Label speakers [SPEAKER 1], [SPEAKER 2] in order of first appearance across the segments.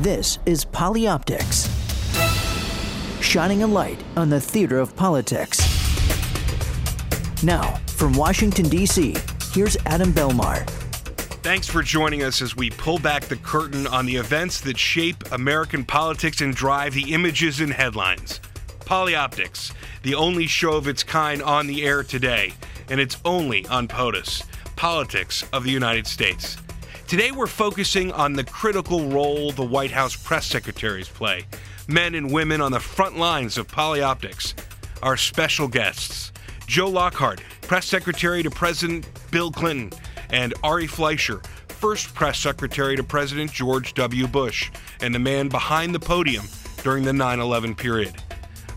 [SPEAKER 1] This is Polyoptics, shining a light on the theater of politics. Now, from Washington, D.C., here's Adam Belmar.
[SPEAKER 2] Thanks for joining us as we pull back the curtain on the events that shape American politics and drive the images and headlines. Polyoptics, the only show of its kind on the air today, and it's only on POTUS, Politics of the United States. Today we're focusing on the critical role the White House press secretaries play, men and women on the front lines of polyoptics. Our special guests, Joe Lockhart, press secretary to President Bill Clinton, and Ari Fleischer, first press secretary to President George W. Bush, and the man behind the podium during the 9 11 period.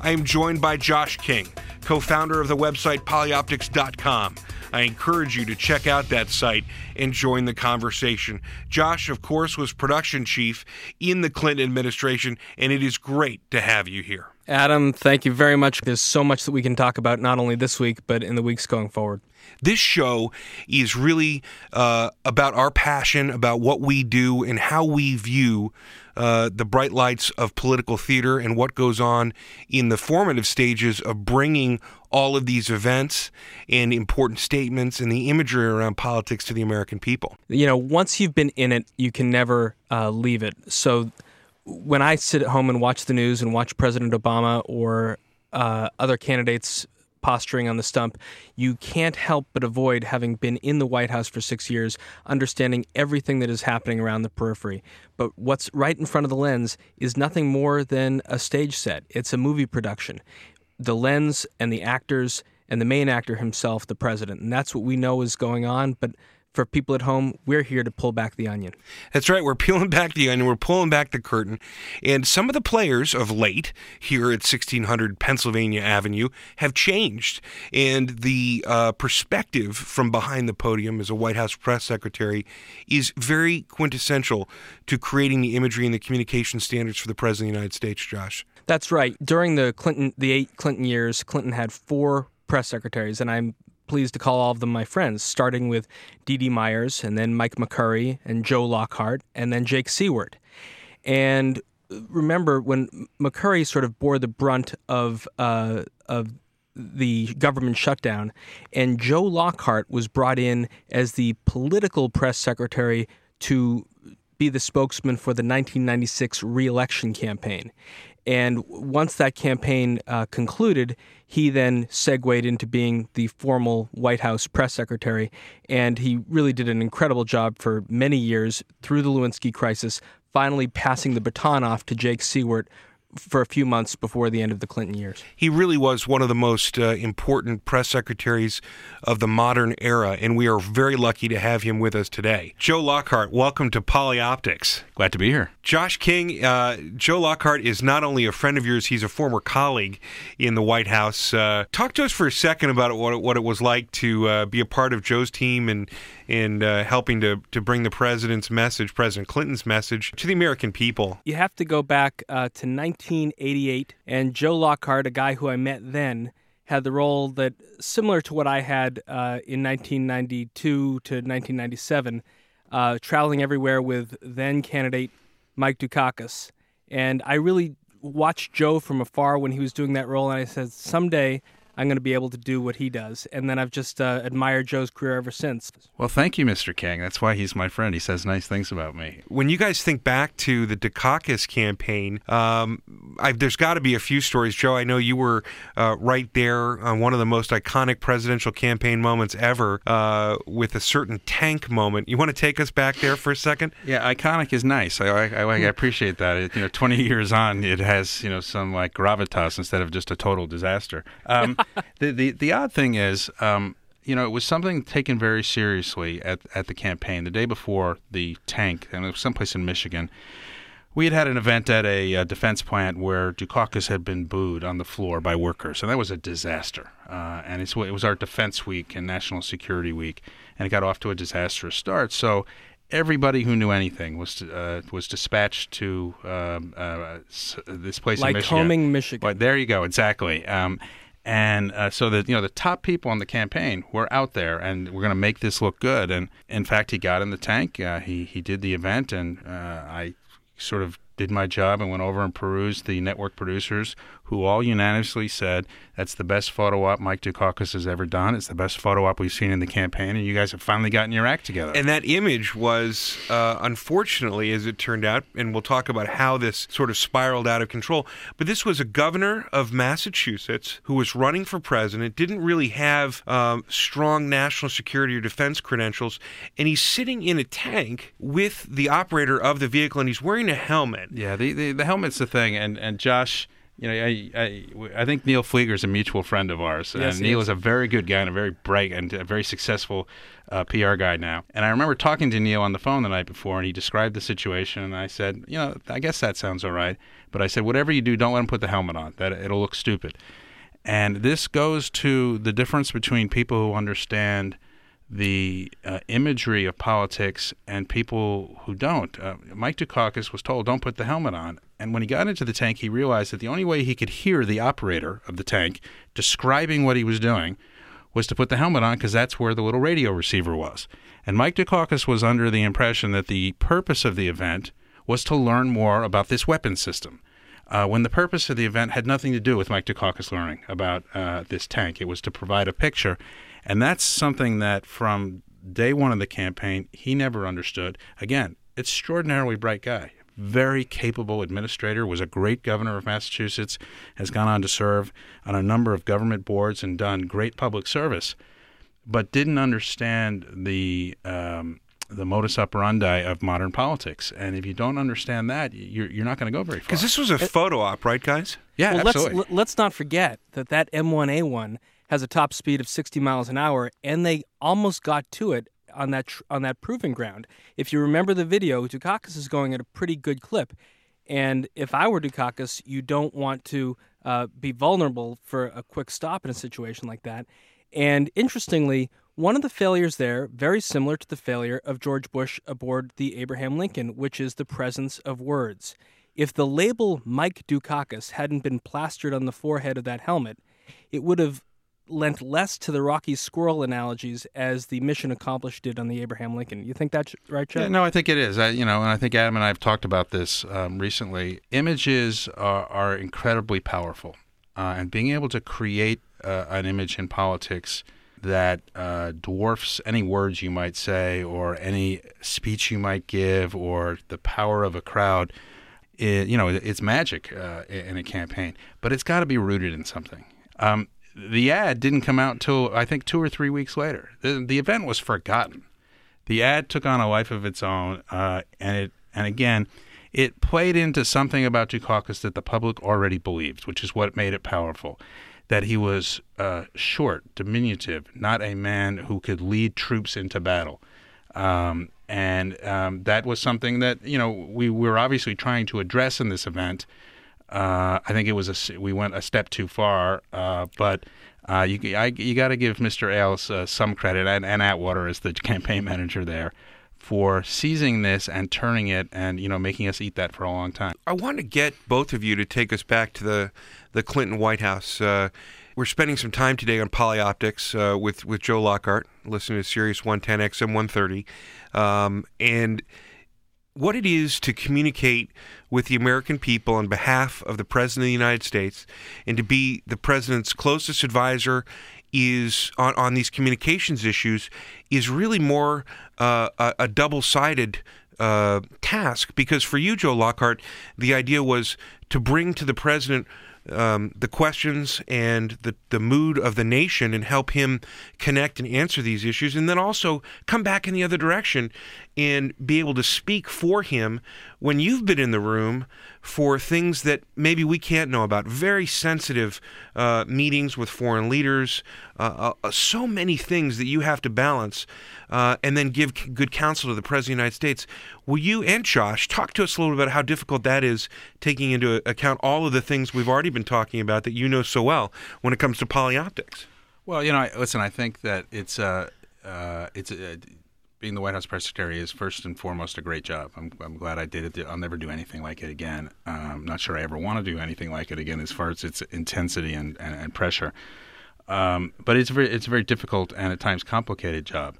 [SPEAKER 2] I am joined by Josh King, co founder of the website polyoptics.com. I encourage you to check out that site and join the conversation. Josh, of course, was production chief in the Clinton administration, and it is great to have you here.
[SPEAKER 3] Adam, thank you very much. There's so much that we can talk about, not only this week, but in the weeks going forward.
[SPEAKER 2] This show is really uh, about our passion, about what we do, and how we view uh, the bright lights of political theater and what goes on in the formative stages of bringing all of these events and important statements and the imagery around politics to the American people.
[SPEAKER 3] You know, once you've been in it, you can never uh, leave it. So when I sit at home and watch the news and watch President Obama or uh, other candidates posturing on the stump, you can't help but avoid having been in the White House for six years, understanding everything that is happening around the periphery. But what's right in front of the lens is nothing more than a stage set, it's a movie production the lens and the actors and the main actor himself, the president. And that's what we know is going on. But for people at home, we're here to pull back the onion.
[SPEAKER 2] That's right. We're peeling back the onion. We're pulling back the curtain. And some of the players of late here at 1600 Pennsylvania Avenue have changed. And the uh, perspective from behind the podium as a White House press secretary is very quintessential to creating the imagery and the communication standards for the President of the United States, Josh.
[SPEAKER 3] That's right. During the Clinton, the eight Clinton years, Clinton had four press secretaries, and I'm pleased to call all of them my friends, starting with Dee Dee Myers, and then Mike McCurry, and Joe Lockhart, and then Jake Siewert. And remember when McCurry sort of bore the brunt of uh, of the government shutdown, and Joe Lockhart was brought in as the political press secretary to be the spokesman for the 1996 reelection campaign. And once that campaign uh, concluded, he then segued into being the formal White House press secretary. And he really did an incredible job for many years through the Lewinsky crisis, finally passing the baton off to Jake Siewert for a few months before the end of the Clinton years.
[SPEAKER 2] He really was one of the most uh, important press secretaries of the modern era, and we are very lucky to have him with us today. Joe Lockhart, welcome to Polyoptics.
[SPEAKER 4] Glad to be here.
[SPEAKER 2] Josh King, uh, Joe Lockhart is not only a friend of yours, he's a former colleague in the White House. Uh, talk to us for a second about what it, what it was like to uh, be a part of Joe's team and in uh, helping to, to bring the president's message, President Clinton's message, to the American people.
[SPEAKER 3] You have to go back uh, to 1988, and Joe Lockhart, a guy who I met then, had the role that similar to what I had uh, in 1992 to 1997, uh, traveling everywhere with then candidate Mike Dukakis. And I really watched Joe from afar when he was doing that role, and I said, someday I'm going to be able to do what he does. And then I've just uh, admired Joe's career ever since.
[SPEAKER 4] Well, thank you, Mr. King. That's why he's my friend. He says nice things about me.
[SPEAKER 2] When you guys think back to the Dukakis campaign, um, there's got to be a few stories. Joe, I know you were uh, right there on one of the most iconic presidential campaign moments ever uh, with a certain tank moment. You want to take us back there for a second?
[SPEAKER 4] Yeah, iconic is nice. I, I, I appreciate that. It, you know, 20 years on, it has you know some like gravitas instead of just a total disaster. Um, the, the the odd thing is, um, you know, it was something taken very seriously at at the campaign. The day before the tank, and it was someplace in Michigan. We had had an event at a, a defense plant where Dukakis had been booed on the floor by workers, and that was a disaster. Uh, and it was our Defense Week and National Security Week, and it got off to a disastrous start. So everybody who knew anything was uh, was dispatched to um, uh, this place
[SPEAKER 3] like
[SPEAKER 4] in Michigan.
[SPEAKER 3] Homing, Michigan.
[SPEAKER 4] But there you go, exactly. Um, and uh, so that you know the top people on the campaign were out there, and we're going to make this look good. And in fact, he got in the tank. Uh, he he did the event, and uh, I sort of did my job and went over and perused the network producers, who all unanimously said that's the best photo op Mike Dukakis has ever done. It's the best photo op we've seen in the campaign, and you guys have finally gotten your act together.
[SPEAKER 2] And that image was, uh, unfortunately, as it turned out, and we'll talk about how this sort of spiraled out of control. But this was a governor of Massachusetts who was running for president, didn't really have um, strong national security or defense credentials, and he's sitting in a tank with the operator of the vehicle, and he's wearing a helmet.
[SPEAKER 4] Yeah, the, the, the helmet's the thing, and and Josh. You know, I, I, I think Neil Flieger is a mutual friend of ours,
[SPEAKER 3] Yes,
[SPEAKER 4] and Neil
[SPEAKER 3] is.
[SPEAKER 4] is a very good guy and a very bright and a very successful uh, PR guy now. And I remember talking to Neil on the phone the night before, and he described the situation, and I said, you know, I guess that sounds all right, but I said, whatever you do, don't let him put the helmet on. That it'll look stupid. And this goes to the difference between people who understand the uh, imagery of politics and people who don't. Uh, Mike Dukakis was told, don't put the helmet on. And when he got into the tank, he realized that the only way he could hear the operator of the tank describing what he was doing was to put the helmet on because that's where the little radio receiver was. And Mike Dukakis was under the impression that the purpose of the event was to learn more about this weapon system. Uh, when the purpose of the event had nothing to do with Mike Dukakis learning about uh, this tank, it was to provide a picture, and that's something that from day one of the campaign he never understood. Again, extraordinarily bright guy, very capable administrator, was a great governor of Massachusetts, has gone on to serve on a number of government boards and done great public service, but didn't understand the um, the modus operandi of modern politics. And if you don't understand that, you're, you're not going to go very far.
[SPEAKER 2] Because this was a photo op, right, guys?
[SPEAKER 4] yeah,
[SPEAKER 3] well,
[SPEAKER 4] absolutely.
[SPEAKER 3] let's let's not forget that that M1A1 has a top speed of 60 miles an hour, and they almost got to it on that tr- on that proving ground. If you remember the video, Dukakis is going at a pretty good clip, and if I were Dukakis, you don't want to uh, be vulnerable for a quick stop in a situation like that. And interestingly, one of the failures there, very similar to the failure of George Bush aboard the Abraham Lincoln, which is the presence of words. If the label Mike Dukakis hadn't been plastered on the forehead of that helmet, it would have lent less to the Rocky Squirrel analogies as the mission accomplished did on the Abraham Lincoln. You think that's right, Chad?
[SPEAKER 4] Yeah, no, I think it is. I, you know, and I think Adam and I have talked about this um, recently. Images are, are incredibly powerful, uh, and being able to create uh, an image in politics that uh, dwarfs any words you might say or any speech you might give or the power of a crowd. It, you know, it's magic uh, in a campaign, but it's got to be rooted in something. Um, the ad didn't come out until I think two or three weeks later. The, the event was forgotten the ad took on a life of its own, uh, and it and again, it played into something about Dukakis that the public already believed, which is what made it powerful. That he was uh, short, diminutive, not a man who could lead troops into battle, um, and um, that was something that you know we were obviously trying to address in this event. Uh, I think it was a we went a step too far, uh, but uh, you I, you got to give Mr. Ailes uh, some credit and, and Atwater as the campaign manager there for seizing this and turning it and you know making us eat that for a long time.
[SPEAKER 2] I want to get both of you to take us back to the the Clinton White House. Uh, we're spending some time today on polyoptics uh, with with Joe Lockhart, listening to Sirius 110 XM 130, um, and what it is to communicate with the American people on behalf of the President of the United States and to be the President's closest advisor is on, on these communications issues is really more uh, a, a double sided uh, task. Because for you, Joe Lockhart, the idea was to bring to the President um, the questions and the, the mood of the nation and help him connect and answer these issues, and then also come back in the other direction and be able to speak for him when you've been in the room for things that maybe we can't know about. Very sensitive uh, meetings with foreign leaders, uh, uh, so many things that you have to balance uh, and then give c- good counsel to the President of the United States. Will you and Josh talk to us a little bit about how difficult that is, taking into account all of the things we've already been talking about that you know so well when it comes to polyoptics?
[SPEAKER 4] Well, you know, I, listen, I think that it's uh, uh, it's uh, being the White House press secretary is first and foremost a great job. I'm, I'm glad I did it. I'll never do anything like it again. Um, I'm not sure I ever want to do anything like it again, as far as its intensity and, and, and pressure. Um, but it's a very it's a very difficult and at times complicated job.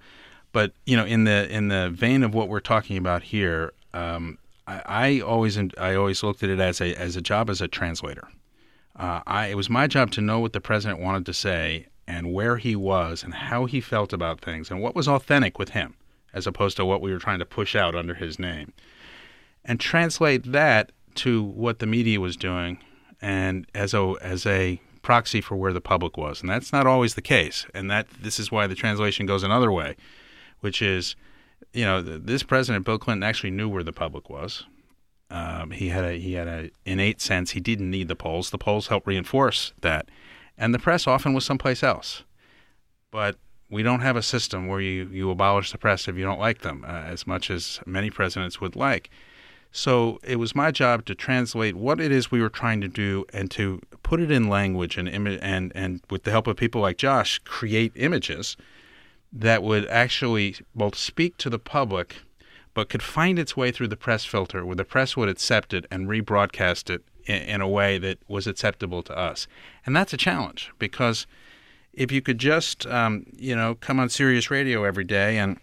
[SPEAKER 4] But you know, in the in the vein of what we're talking about here, um, I, I always I always looked at it as a as a job as a translator. Uh, I it was my job to know what the president wanted to say and where he was and how he felt about things and what was authentic with him, as opposed to what we were trying to push out under his name, and translate that to what the media was doing, and as a as a proxy for where the public was, and that's not always the case, and that this is why the translation goes another way, which is you know, this president, Bill Clinton, actually knew where the public was. Um, he had a he had an innate sense he didn't need the polls. The polls helped reinforce that, and the press often was someplace else. But we don't have a system where you, you abolish the press if you don't like them, uh, as much as many presidents would like. So it was my job to translate what it is we were trying to do and to put it in language and and and with the help of people like Josh, create images that would actually both speak to the public but could find its way through the press filter where the press would accept it and rebroadcast it in, in a way that was acceptable to us. And that's a challenge because if you could just, um, you know, come on Sirius Radio every day and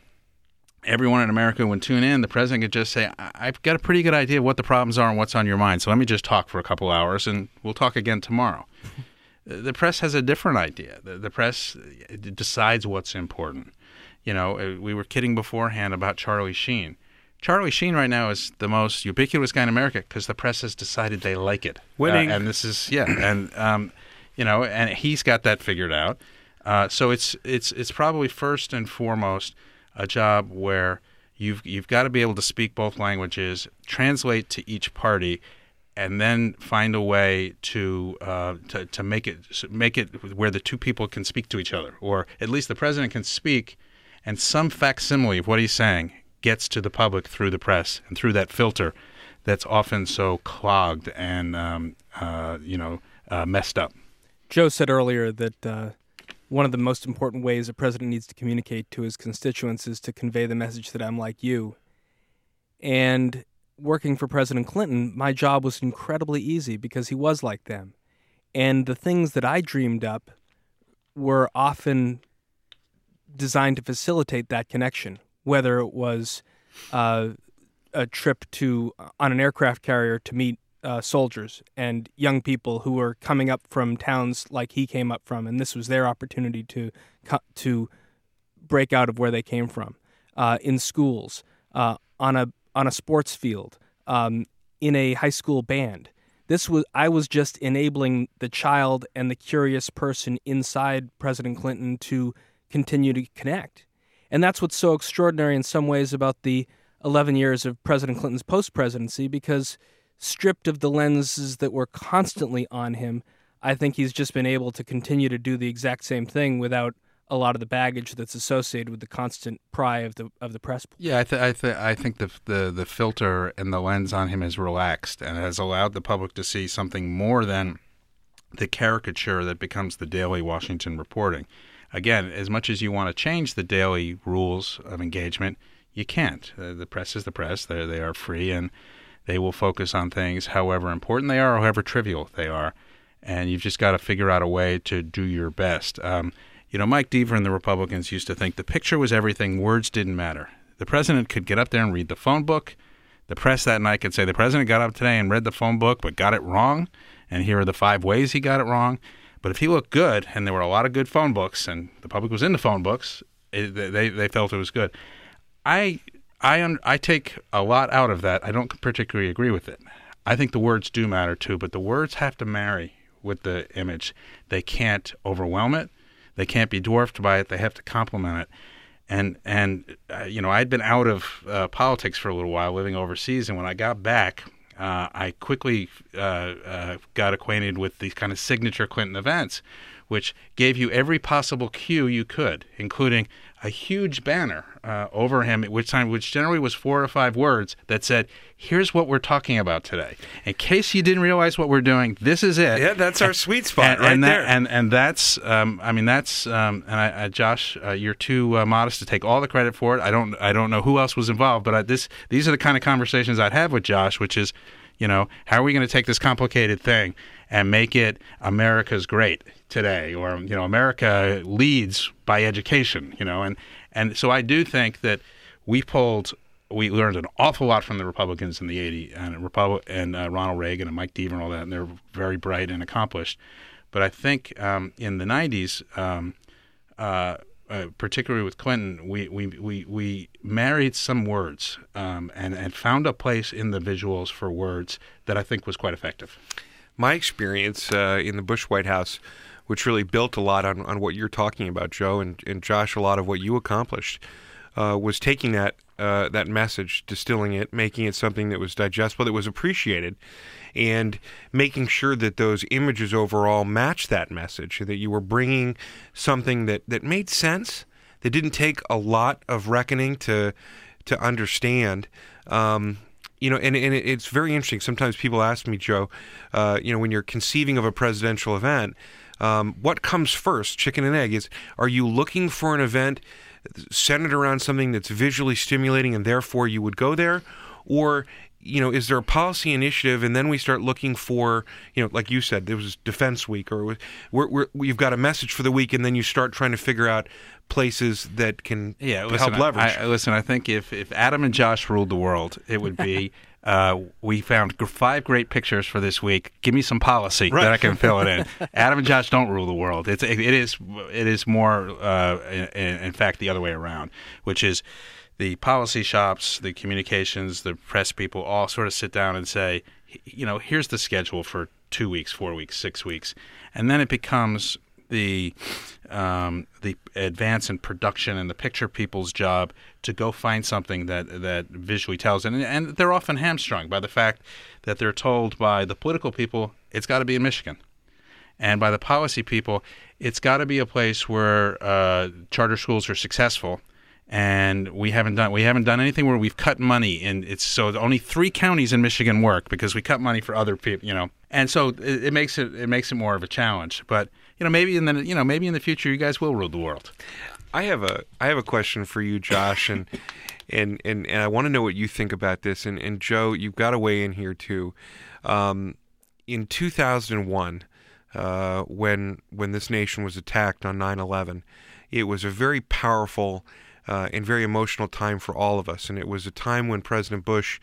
[SPEAKER 4] everyone in America would tune in, the president could just say, I've got a pretty good idea of what the problems are and what's on your mind. So let me just talk for a couple hours and we'll talk again tomorrow. The press has a different idea. The, the press decides what's important. You know, uh, we were kidding beforehand about Charlie Sheen. Charlie Sheen right now is the most ubiquitous guy in America because the press has decided they like it.
[SPEAKER 2] Winning,
[SPEAKER 4] uh, and this is yeah, and um, you know, and he's got that figured out. Uh, so it's it's it's probably first and foremost a job where you've you've got to be able to speak both languages, translate to each party, and then find a way to, uh, to to make it make it where the two people can speak to each other, or at least the president can speak, and some facsimile of what he's saying gets to the public through the press and through that filter that's often so clogged and um, uh, you know uh, messed up.
[SPEAKER 3] Joe said earlier that uh, one of the most important ways a president needs to communicate to his constituents is to convey the message that I'm like you. And working for President Clinton, my job was incredibly easy because he was like them. And the things that I dreamed up were often designed to facilitate that connection, whether it was uh, a trip to on an aircraft carrier to meet uh, soldiers and young people who were coming up from towns like he came up from, and this was their opportunity to to break out of where they came from. Uh, in schools, uh, on a on a sports field, um, in a high school band. This was I was just enabling the child and the curious person inside President Clinton to continue to connect. And that's what's so extraordinary in some ways about the 11 years of President Clinton's post presidency because stripped of the lenses that were constantly on him, I think he's just been able to continue to do the exact same thing without a lot of the baggage that's associated with the constant pry of the of the press.
[SPEAKER 4] Yeah, I, th- I, th- I think the, the the filter and the lens on him has relaxed and has allowed the public to see something more than the caricature that becomes the daily Washington reporting. Again, as much as you want to change the daily rules of engagement, you can't. Uh, the press is the press; they they are free and they will focus on things, however important they are, however trivial they are. And you've just got to figure out a way to do your best. Um, you know, Mike Deaver and the Republicans used to think the picture was everything, words didn't matter. The president could get up there and read the phone book. The press that night could say the president got up today and read the phone book but got it wrong, and here are the five ways he got it wrong. But if he looked good, and there were a lot of good phone books, and the public was into phone books, it, they they felt it was good. I I un, I take a lot out of that. I don't particularly agree with it. I think the words do matter too, but the words have to marry with the image. They can't overwhelm it. They can't be dwarfed by it. They have to complement it. And and uh, you know, I'd been out of uh, politics for a little while, living overseas, and when I got back, uh, I quickly uh, uh, got acquainted with these kind of signature Clinton events, which gave you every possible cue you could, including a huge banner uh, over him, which time, which generally was four or five words that said, "Here's what we're talking about today." In case you didn't realize what we're doing, this is it.
[SPEAKER 2] Yeah, that's our sweet spot
[SPEAKER 4] and,
[SPEAKER 2] right
[SPEAKER 4] and that,
[SPEAKER 2] there.
[SPEAKER 4] And and that's, um, I mean, that's, um, and I, Josh, uh, you're too uh, modest to take all the credit for it. I don't, I don't know who else was involved, but I, this, these are the kind of conversations I'd have with Josh, which is, you know, how are we going to take this complicated thing and make it America's great today, or you know, America leads by education, you know, and and so I do think that we pulled we learned an awful lot from the Republicans in the '80s and Republic and uh, Ronald Reagan and Mike Deaver and all that, and they're very bright and accomplished. But I think um, in the '90s, um, uh, uh, particularly with Clinton, we, we, we, we married some words um, and, and found a place in the visuals for words that I think was quite effective.
[SPEAKER 2] My experience uh, in the Bush White House, which really built a lot on, on what you're talking about, Joe, and, and Josh, a lot of what you accomplished, uh, was taking that uh, that message, distilling it, making it something that was digestible, that was appreciated, and making sure that those images overall match that message, that you were bringing something that, that made sense, that didn't take a lot of reckoning to to understand. Um, you know, and, and it's very interesting. Sometimes people ask me, Joe, uh, you know, when you're conceiving of a presidential event, um, what comes first, chicken and egg? Is are you looking for an event centered around something that's visually stimulating and therefore you would go there, or you know, is there a policy initiative? And then we start looking for, you know, like you said, there was Defense Week, or we're, we've got a message for the week, and then you start trying to figure out places that can
[SPEAKER 4] yeah, listen,
[SPEAKER 2] help leverage.
[SPEAKER 4] I, listen, I think if, if Adam and Josh ruled the world, it would be. Uh, we found five great pictures for this week. Give me some policy right. that I can fill it in. Adam and Josh don't rule the world. It's it, it is it is more uh, in, in fact the other way around, which is the policy shops, the communications, the press people all sort of sit down and say, you know, here's the schedule for two weeks, four weeks, six weeks, and then it becomes the um, the advance in production and the picture people's job to go find something that that visually tells, and and they're often hamstrung by the fact that they're told by the political people it's got to be in Michigan, and by the policy people it's got to be a place where uh, charter schools are successful. And we haven't done we haven't done anything where we've cut money and it's so only three counties in Michigan work because we cut money for other people you know. And so it, it, makes it it makes it more of a challenge. But you know maybe in the you know maybe in the future you guys will rule the world.
[SPEAKER 2] I have a I have a question for you Josh and and and, and I want to know what you think about this. And and Joe you've got to weigh in here too. Um, in 2001 uh, when when this nation was attacked on 9/11 it was a very powerful uh, and very emotional time for all of us. And it was a time when President Bush,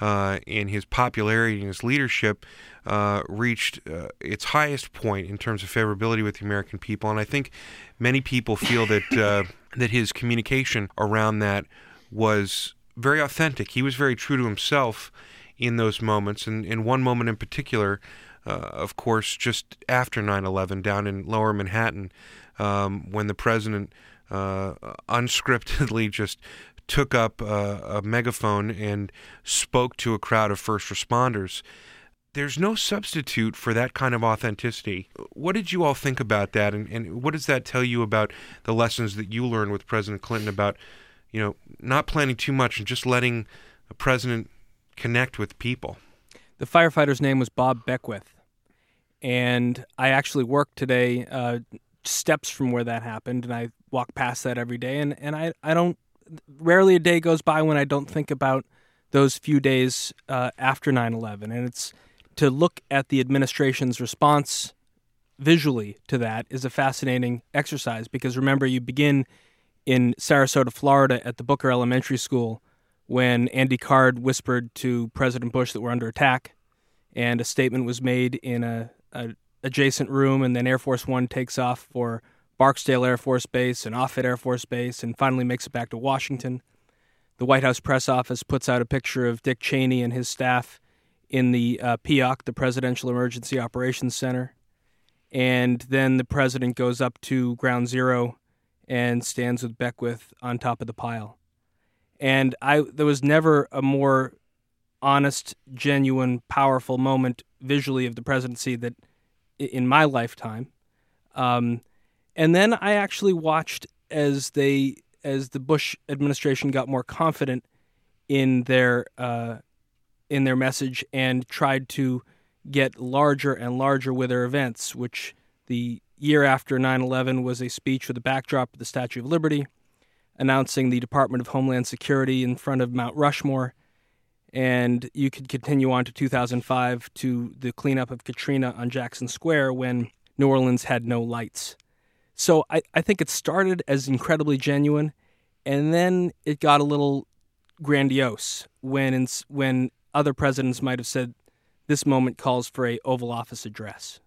[SPEAKER 2] uh, in his popularity and his leadership, uh, reached uh, its highest point in terms of favorability with the American people. And I think many people feel that uh, that his communication around that was very authentic. He was very true to himself in those moments. And in one moment in particular, uh, of course, just after 9 11, down in lower Manhattan, um, when the president uh, unscriptedly just took up a, a megaphone and spoke to a crowd of first responders. There's no substitute for that kind of authenticity. What did you all think about that, and, and what does that tell you about the lessons that you learned with President Clinton about, you know, not planning too much and just letting a president connect with people?
[SPEAKER 3] The firefighter's name was Bob Beckwith, and I actually worked today uh, steps from where that happened, and I walk past that every day. And, and I, I don't, rarely a day goes by when I don't think about those few days uh, after 9 11. And it's to look at the administration's response visually to that is a fascinating exercise because remember, you begin in Sarasota, Florida at the Booker Elementary School when Andy Card whispered to President Bush that we're under attack, and a statement was made in a, a adjacent room, and then Air Force One takes off for Barksdale Air Force Base and Offutt Air Force Base, and finally makes it back to Washington. The White House press office puts out a picture of Dick Cheney and his staff in the uh, PEOC, the Presidential Emergency Operations Center. And then the president goes up to ground zero and stands with Beckwith on top of the pile. And I there was never a more honest, genuine, powerful moment visually of the presidency that in my lifetime. Um, and then I actually watched as they as the Bush administration got more confident in their uh, in their message and tried to get larger and larger with their events, which the year after 9/11 was a speech with a backdrop of the Statue of Liberty, announcing the Department of Homeland Security in front of Mount Rushmore and you could continue on to 2005 to the cleanup of Katrina on Jackson Square when New Orleans had no lights. So I, I think it started as incredibly genuine, and then it got a little grandiose when in, when other presidents might have said this moment calls for a Oval Office address.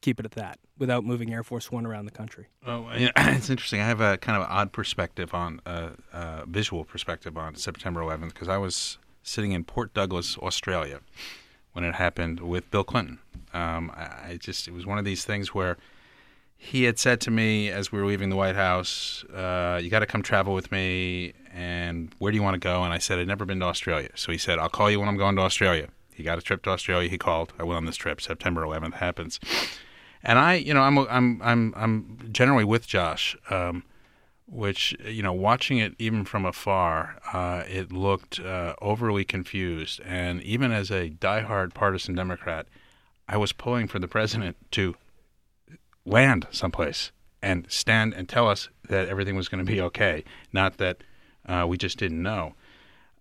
[SPEAKER 3] Keep it at that without moving Air Force One around the country.
[SPEAKER 4] Oh, it's interesting. I have a kind of odd perspective on a uh, uh, visual perspective on September 11th because I was sitting in Port Douglas, Australia, when it happened with Bill Clinton. Um, I, I just it was one of these things where he had said to me as we were leaving the White House, uh, "You got to come travel with me." And where do you want to go? And I said, "I'd never been to Australia." So he said, "I'll call you when I'm going to Australia." He got a trip to Australia. He called. I went on this trip. September 11th happens. And I, you know, I'm I'm I'm I'm generally with Josh, um, which you know, watching it even from afar, uh, it looked uh, overly confused. And even as a diehard partisan Democrat, I was pulling for the president to land someplace and stand and tell us that everything was going to be okay, not that uh, we just didn't know.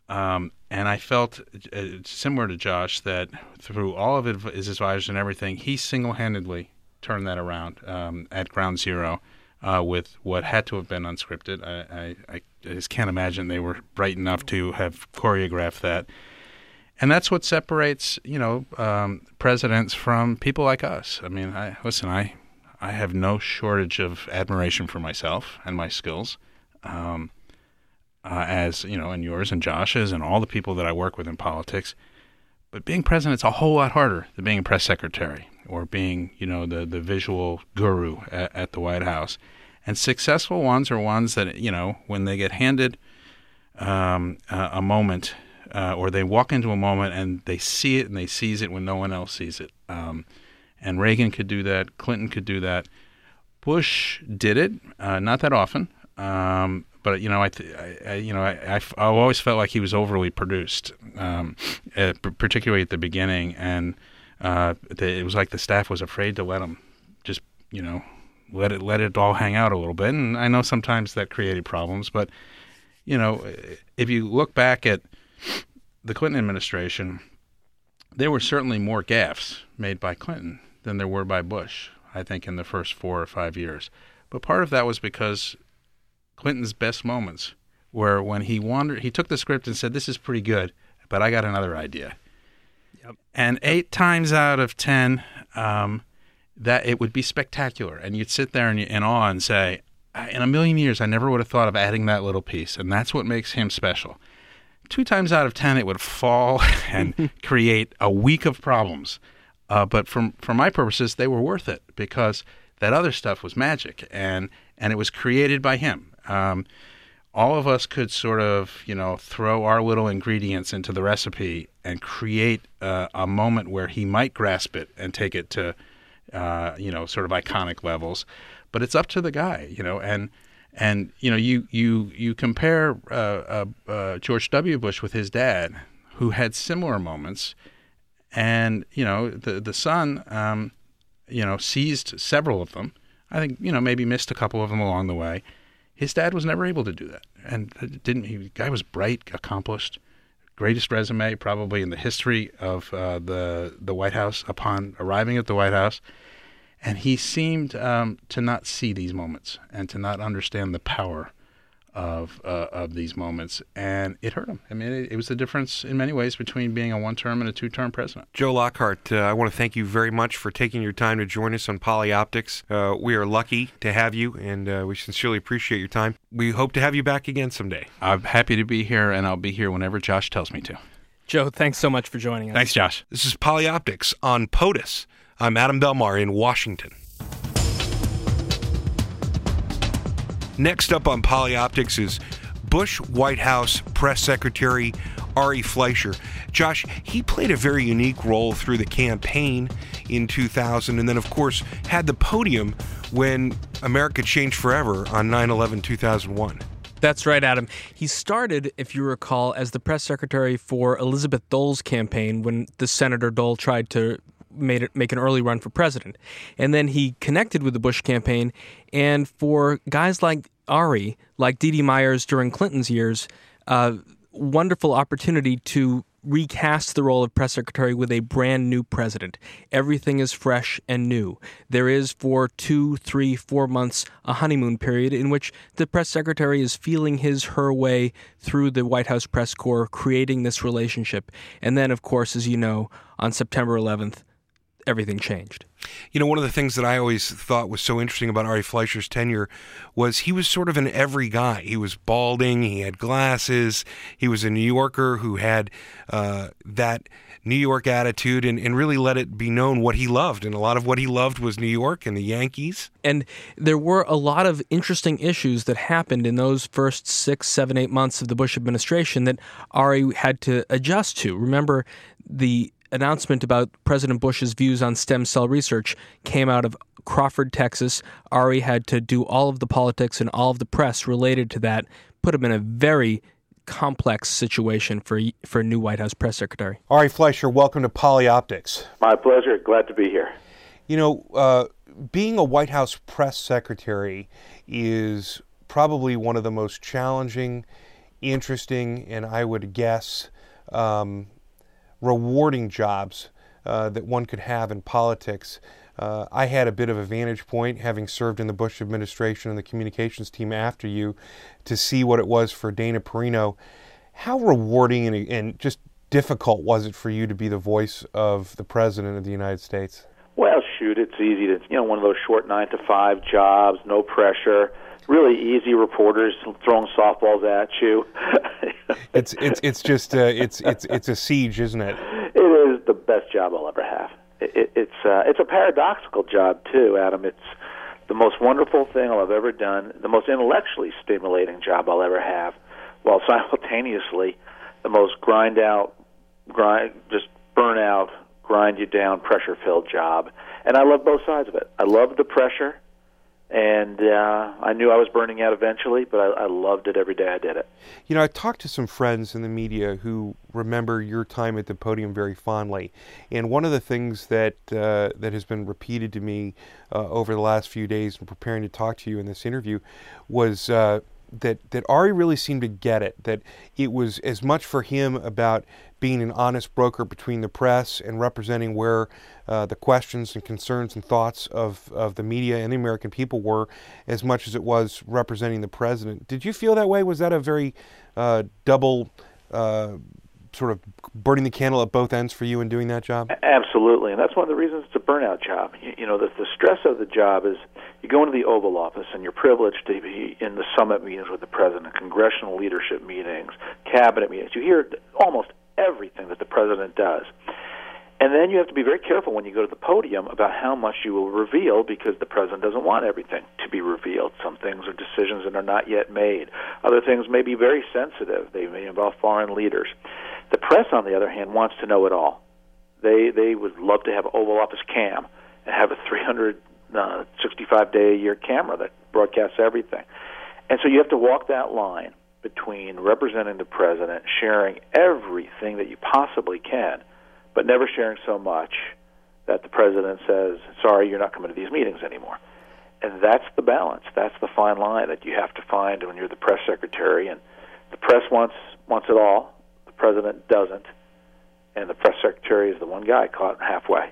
[SPEAKER 4] Um, and I felt uh, similar to Josh that through all of his advisors and everything, he single-handedly turned that around um, at ground zero uh, with what had to have been unscripted. I, I, I, just can't imagine they were bright enough to have choreographed that. And that's what separates, you know, um, presidents from people like us. I mean, I listen. I I have no shortage of admiration for myself and my skills, um, uh, as you know, and yours and Josh's and all the people that I work with in politics. But being president is a whole lot harder than being a press secretary or being, you know, the, the visual guru at, at the White House. And successful ones are ones that, you know, when they get handed um, a, a, moment uh, or they walk into a moment and they see it and they seize it when no one else sees it. Um, and Reagan could do that. Clinton could do that. Bush did it, uh, not that often. Um, but you know, I, th- I, you know, I, I, always felt like he was overly produced, um, uh, particularly at the beginning, and uh, it was like the staff was afraid to let him just you know let it let it all hang out a little bit. And I know sometimes that created problems, but you know if you look back at the Clinton administration, there were certainly more gaffes made by Clinton than there were by Bush. I think in the first four or five years, but part of that was because Clinton's best moments were when he wandered. He took the script and said, "This is pretty good, but I got another idea." Yep. And eight times out of ten, um, that it would be spectacular, and you'd sit there in, in awe and say, "In a million years, I never would have thought of adding that little piece," and that's what makes him special. Two times out of ten, it would fall and create a week of problems. Uh, but from for my purposes, they were worth it because that other stuff was magic, and and it was created by him. Um, all of us could sort of, you know, throw our little ingredients into the recipe and create uh, a moment where he might grasp it and take it to, uh, you know, sort of iconic levels. But it's up to the guy, you know, and and you know, you you you compare uh, uh, uh George W. Bush with his dad, who had similar moments, and you know, the the son, um, you know, seized several of them. I think you know maybe missed a couple of them along the way his dad was never able to do that, and didn't. He, guy was bright, accomplished, greatest resume probably in the history of uh, the the White House upon arriving at the White House, and he seemed um, to not see these moments and to not understand the power of uh, of these moments, and it hurt him. I mean, it, it, was the difference in many ways between being a one-term and a two-term president.
[SPEAKER 2] Joe Lockhart, uh, I want to thank you very much for taking your time to join us on Polyoptics. Uh, we are lucky to have you, and uh, we sincerely appreciate your time. We hope to have you back again someday.
[SPEAKER 4] I'm happy to be here, and I'll be here whenever Josh tells me to.
[SPEAKER 3] Joe, thanks so much for joining us.
[SPEAKER 4] Thanks, Josh.
[SPEAKER 2] This is Polyoptics on POTUS. I'm Adam Belmar in Washington. Next up on Polyoptics is Bush White House Press Secretary Ari Fleischer. Josh, he played a very unique role through the campaign in 2000 and then, of course, had the podium when America changed forever on 9 11 2001.
[SPEAKER 3] That's right, Adam. He started, if you recall, as the press secretary for Elizabeth Dole's campaign when the Senator Dole tried to made it, make an early run for president. And then he connected with the Bush campaign. And for guys like Ari, like Dee Dee Myers during Clinton's years, uh, wonderful opportunity to recast the role of press secretary with a brand new president. Everything is fresh and new. There is, for two, three, four months, a honeymoon period in which the press secretary is feeling his, her way through the White House press corps, creating this relationship. And then, of course, as you know, on September 11th, everything changed.
[SPEAKER 2] You know, one of the things that I always thought was so interesting about Ari Fleischer's tenure was he was sort of an every guy. He was balding, he had glasses, he was a New Yorker who had uh, that New York attitude and, and really let it be known what he loved. And a lot of what he loved was New York and the Yankees.
[SPEAKER 3] And there were a lot of interesting issues that happened in those first six, seven, eight months of the Bush administration that Ari had to adjust to. Remember, the announcement about President Bush's views on stem cell research came out of Crawford, Texas. Ari had to do all of the politics and all of the press related to that, put him in a very complex situation for for a new White House press secretary.
[SPEAKER 2] Ari Fleischer, welcome to Polyoptics.
[SPEAKER 5] My pleasure. Glad to be here.
[SPEAKER 2] You know, uh, being a White House press secretary is probably one of the most challenging, interesting, and I would guess um, rewarding jobs uh, that one could have in politics. Uh, I had a bit of a vantage point, having served in the Bush administration and the communications team after you, to see what it was for Dana Perino. How rewarding and, and just difficult was it for you to be the voice of the President of the United States?
[SPEAKER 5] Well, shoot, it's easy to, you know, one of those short nine to five jobs, no pressure really easy reporters throwing softballs at you.
[SPEAKER 2] it's it's it's just uh, it's it's it's a siege, isn't it?
[SPEAKER 5] It is the best job I'll ever have. It, it, it's uh, it's a paradoxical job too, Adam. It's the most wonderful thing I'll have ever done, the most intellectually stimulating job I'll ever have, while simultaneously the most grind out, grind just burn out, grind you down, pressure filled job. And I love both sides of it. I love the pressure and uh, I knew I was burning out eventually, but I, I, loved it every day I did it.
[SPEAKER 2] You know, I talked to some friends in the media who remember your time at the podium very fondly, and one of the things that uh, that has been repeated to me uh, over the last few days in preparing to talk to you in this interview was uh, that that Ari really seemed to get it. That it was as much for him about being an honest broker between the press and representing where uh, the questions and concerns and thoughts of, of the media and the American people were, as much as it was representing the president. Did you feel that way? Was that a very uh, double uh, sort of burning the candle at both ends for you in doing that job?
[SPEAKER 5] Absolutely, and that's one of the reasons it's a burnout job. You, you know, the, the stress of the job is you go into the Oval Office and you're privileged to be in the summit meetings with the president, congressional leadership meetings, cabinet meetings. You hear almost everything that the president does. And then you have to be very careful when you go to the podium about how much you will reveal because the president doesn't want everything to be revealed. Some things are decisions that are not yet made. Other things may be very sensitive. They may involve foreign leaders. The press, on the other hand, wants to know it all. They they would love to have Oval Office cam and have a Uh, 365 day a year camera that broadcasts everything. And so you have to walk that line between representing the president, sharing everything that you possibly can, but never sharing so much that the president says, "Sorry, you're not coming to these meetings anymore." And that's the balance. That's the fine line that you have to find when you're the press secretary. And the press wants wants it all. The president doesn't, and the press secretary is the one guy caught halfway.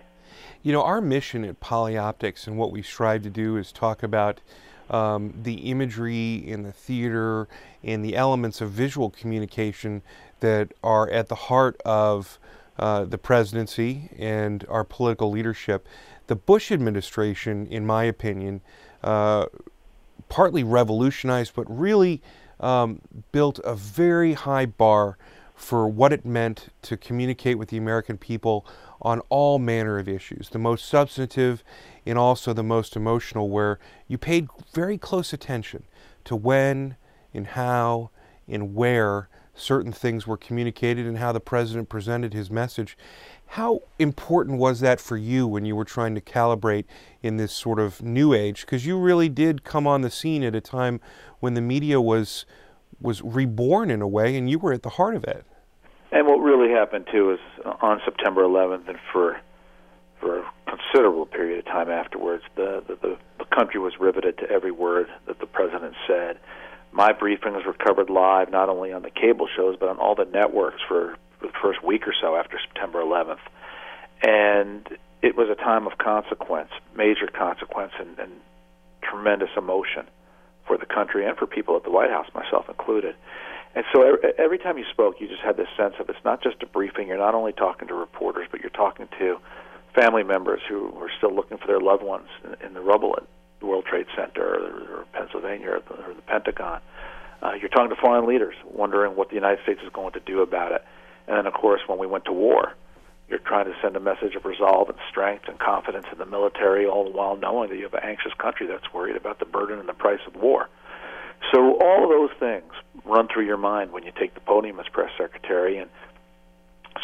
[SPEAKER 2] You know, our mission at Polyoptics and what we strive to do is talk about um, the imagery in the theater and the elements of visual communication that are at the heart of uh, the presidency and our political leadership. The Bush administration, in my opinion, uh, partly revolutionized, but really um, built a very high bar for what it meant to communicate with the American people on all manner of issues, the most substantive and also the most emotional, where you paid very close attention to when and how and where certain things were communicated and how the president presented his message. How important was that for you when you were trying to calibrate in this sort of new age? Because you really did come on the scene at a time when the media was was reborn in a way, and you were at the heart of it.
[SPEAKER 5] And what really happened too is on September 11th, and for for a considerable period of time afterwards, the, the the the country was riveted to every word that the president said. My briefings were covered live, not only on the cable shows but on all the networks for the first week or so after September 11th, and it was a time of consequence, major consequence, and, and tremendous emotion for the country and for people at the White House, myself included. And so every time you spoke, you just had this sense of it's not just a briefing. You're not only talking to reporters, but you're talking to family members who are still looking for their loved ones in, the rubble at the World Trade Center or, Pennsylvania or the, or the Pentagon. Uh, you're talking to foreign leaders, wondering what the United States is going to do about it. And then, of course, when we went to war, you're trying to send a message of resolve and strength and confidence in the military, all the while knowing that you have an anxious country that's worried about the burden and the price of war. So all those things run through your mind when you take the podium as press secretary, and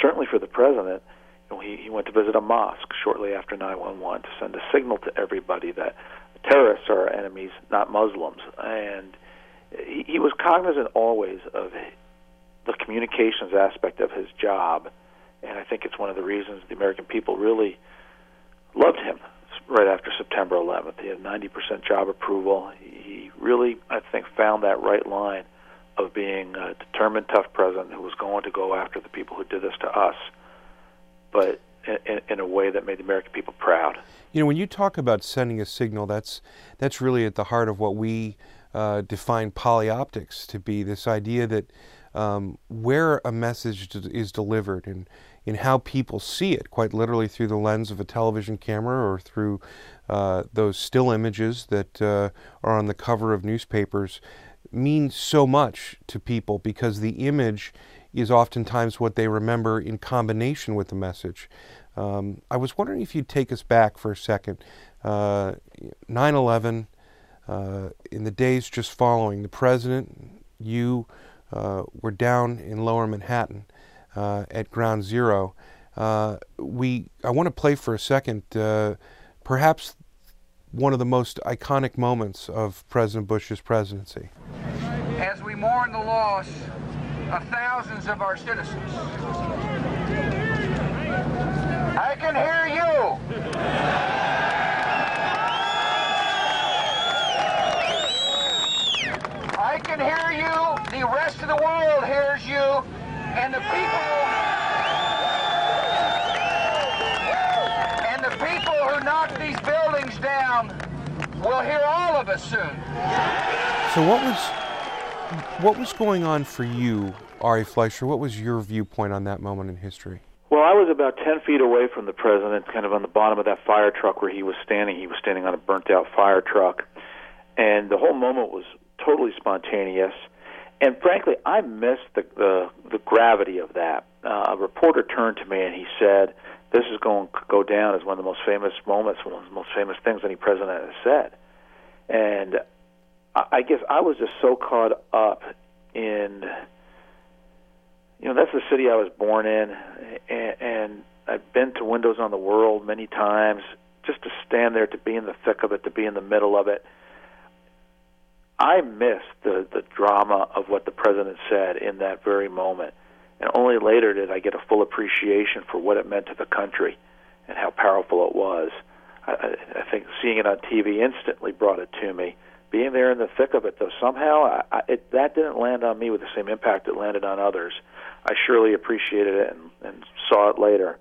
[SPEAKER 5] certainly for the president, you know, he, he went to visit a mosque shortly after 9/11 to send a signal to everybody that terrorists are our enemies, not Muslims, and he, he was cognizant always of the communications aspect of his job, and I think it's one of the reasons the American people really loved him right after September 11th. He had 90% job approval. He really, I think, found that right line of being a determined, tough president who was going to go after the people who did this to us, but in, in, a way that made the American people proud.
[SPEAKER 2] You know, when you talk about sending a signal, that's that's really at the heart of what we uh, define polioptics to be. This idea that um, where a message is delivered and in how people see it, quite literally through the lens of a television camera or through uh, those still images that uh, are on the cover of newspapers, means so much to people because the image is oftentimes what they remember in combination with the message. Um, I was wondering if you'd take us back for a second. Uh, 9 11, uh, in the days just following, the president, you uh, were down in lower Manhattan uh, at ground zero. Uh, we, I want to play for a second, uh, perhaps one of the most iconic moments of President Bush's presidency.
[SPEAKER 6] As we mourn the loss of thousands of our citizens, I can hear you. I can hear you. The rest of the world hears you and the people and the people who knocked these buildings down will hear all of us soon.
[SPEAKER 2] So what was what was going on for you, Ari Fleischer? What was your viewpoint on that moment in history?
[SPEAKER 5] Well, I was about 10 feet away from the president, kind of on the bottom of that fire truck where he was standing. He was standing on a burnt out fire truck. And the whole moment was totally spontaneous and frankly, I missed the the, the gravity of that. Uh, a reporter turned to me and he said, "This is going to go down as one of the most famous moments, one of the most famous things any president has said." And I, guess I was just so caught up in, you know, that's the city I was born in, and, and I've been to Windows on the World many times. Just to stand there, to be in the thick of it, to be in the middle of it I missed the the drama of what the president said in that very moment, and only later did I get a full appreciation for what it meant to the country and how powerful it was. I, I think seeing it on TV instantly brought it to me. Being there in the thick of it, though, somehow I, I, it, that didn't land on me with the same impact it landed on others. I surely appreciated it and, and saw it later,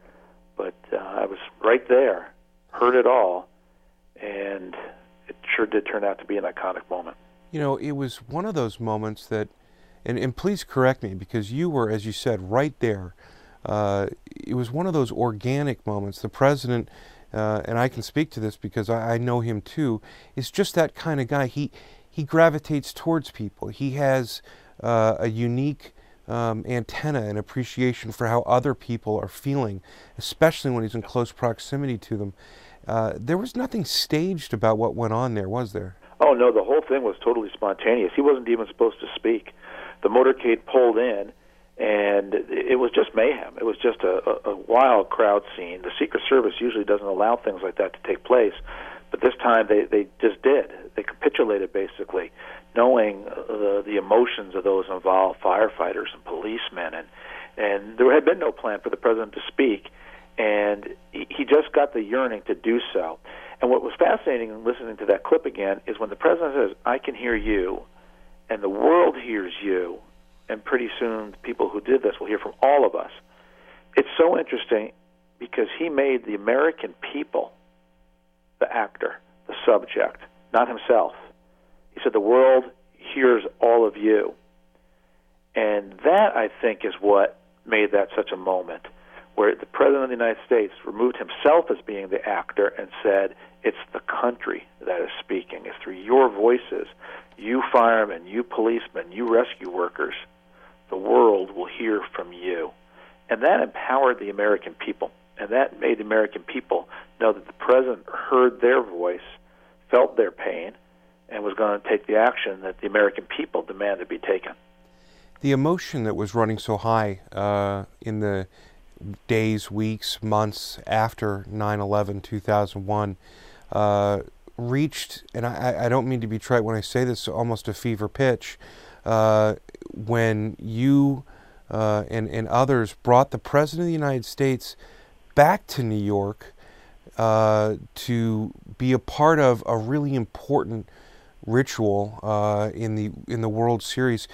[SPEAKER 5] but uh, I was right there, heard it all, and it sure did turn out to be an iconic moment.
[SPEAKER 2] You know, it was one of those moments that, and, and please correct me because you were, as you said, right there. Uh, it was one of those organic moments. The president, uh, and I can speak to this because I, I, know him too, is just that kind of guy. He he gravitates towards people. He has uh, a unique um, antenna and appreciation for how other people are feeling, especially when he's in close proximity to them. Uh, there was nothing staged about what went on there, was there?
[SPEAKER 5] Oh no, the whole thing was totally spontaneous. He wasn't even supposed to speak. The motorcade pulled in, and it was just mayhem. It was just a, a, wild crowd scene. The Secret Service usually doesn't allow things like that to take place, but this time they they just did. They capitulated basically, knowing uh, the emotions of those involved, firefighters and policemen, and and there had been no plan for the president to speak, and he, he just got the yearning to do so. And what was fascinating in listening to that clip again is when the president says, I can hear you, and the world hears you, and pretty soon people who did this will hear from all of us. It's so interesting because he made the American people the actor, the subject, not himself. He said, The world hears all of you. And that, I think, is what made that such a moment where the President of the United States removed himself as being the actor and said, It's the country that is speaking. It's through your voices, you firemen, you policemen, you rescue workers, the world will hear from you. And that empowered the American people. And that made the American people know that the President heard their voice, felt their pain, and was going to take the action that the American people demanded be taken.
[SPEAKER 2] The emotion that was running so high uh, in the days, weeks, months after 9 11, 2001, uh, reached, and I, I, don't mean to be trite when I say this, almost a fever pitch, uh, when you uh, and, and others brought the President of the United States back to New York uh, to be a part of a really important ritual uh, in the in the World Series.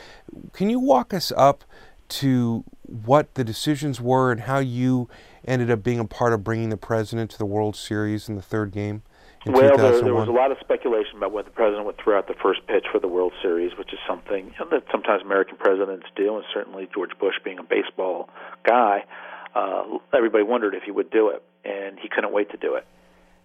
[SPEAKER 2] Can you walk us up to what the decisions were and how you ended up being a part of bringing the president to the World Series in the third game?
[SPEAKER 5] Well, there, there, was a lot of speculation about what the president would throw out the first pitch for the World Series, which is something you know, that sometimes American presidents do, and certainly George Bush, being a baseball guy, uh, everybody wondered if he would do it, and he couldn't wait to do it.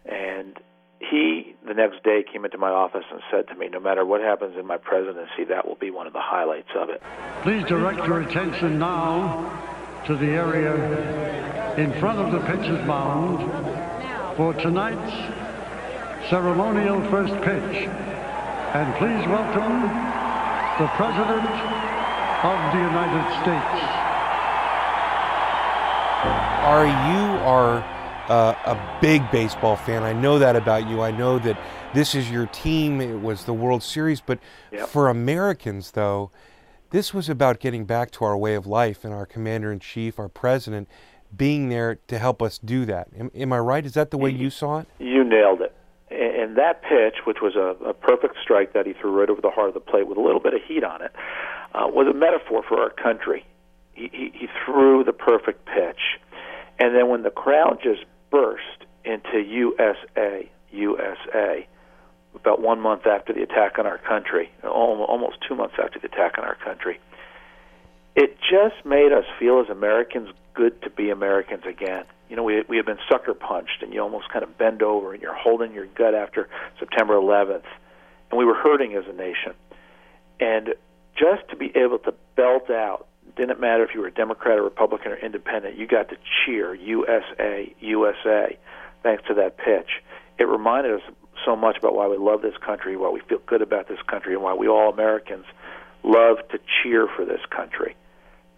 [SPEAKER 5] And he, the next day, came into my office and said to me, No matter what happens in my presidency, that will be one of the highlights of it.
[SPEAKER 7] Please direct your attention now to the area in front of the pitcher's mound for tonight's ceremonial first pitch. And please welcome the President of the United States.
[SPEAKER 2] Are you are uh, a big baseball fan. I know that about you. I know that this is your team. It was the World Series. But yep. for Americans, though, this was about getting back to our way of life and our commander in chief, our president, being there to help us do that. Am, am I right? Is that the way you saw it?
[SPEAKER 5] You nailed it. And that pitch, which was a, a perfect strike that he threw right over the heart of the plate with a little bit of heat on it, uh, was a metaphor for our country. He, he, he threw the perfect pitch. And then when the crowd just burst into USA, USA, about one month after the attack on our country, almost two months after the attack on our country. It just made us feel as Americans good to be Americans again. You know, we we have been sucker punched, and you almost kind of bend over, and you're holding your gut after September 11th, and we were hurting as a nation. And just to be able to belt out didn't matter if you were a Democrat or Republican or Independent. You got to cheer USA, USA, thanks to that pitch. It reminded us so much about why we love this country, why we feel good about this country, and why we all Americans love to cheer for this country.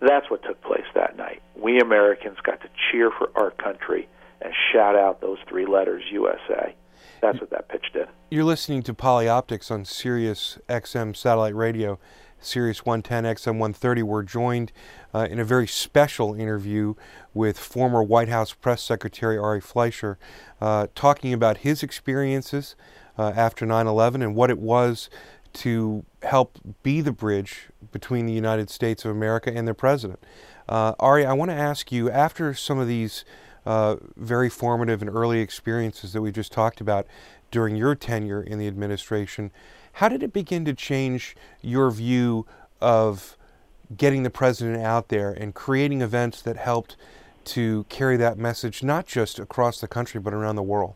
[SPEAKER 5] That's what took place that night. We Americans got to cheer for our country and shout out those three letters, USA. That's what that pitch did.
[SPEAKER 2] You're listening to Polioptics on Sirius XM satellite radio. Sirius 110 XM 130. We're joined uh, in a very special interview with former White House Press Secretary Ari Fleischer, uh, talking about his experiences uh, after 9 11 and what it was to help be the bridge between the United States of America and their president. Uh, Ari, I want to ask you after some of these uh, very formative and early experiences that we just talked about during your tenure in the administration, how did it begin to change your view of getting the president out there and creating events that helped to carry that message not just across the country but around the world?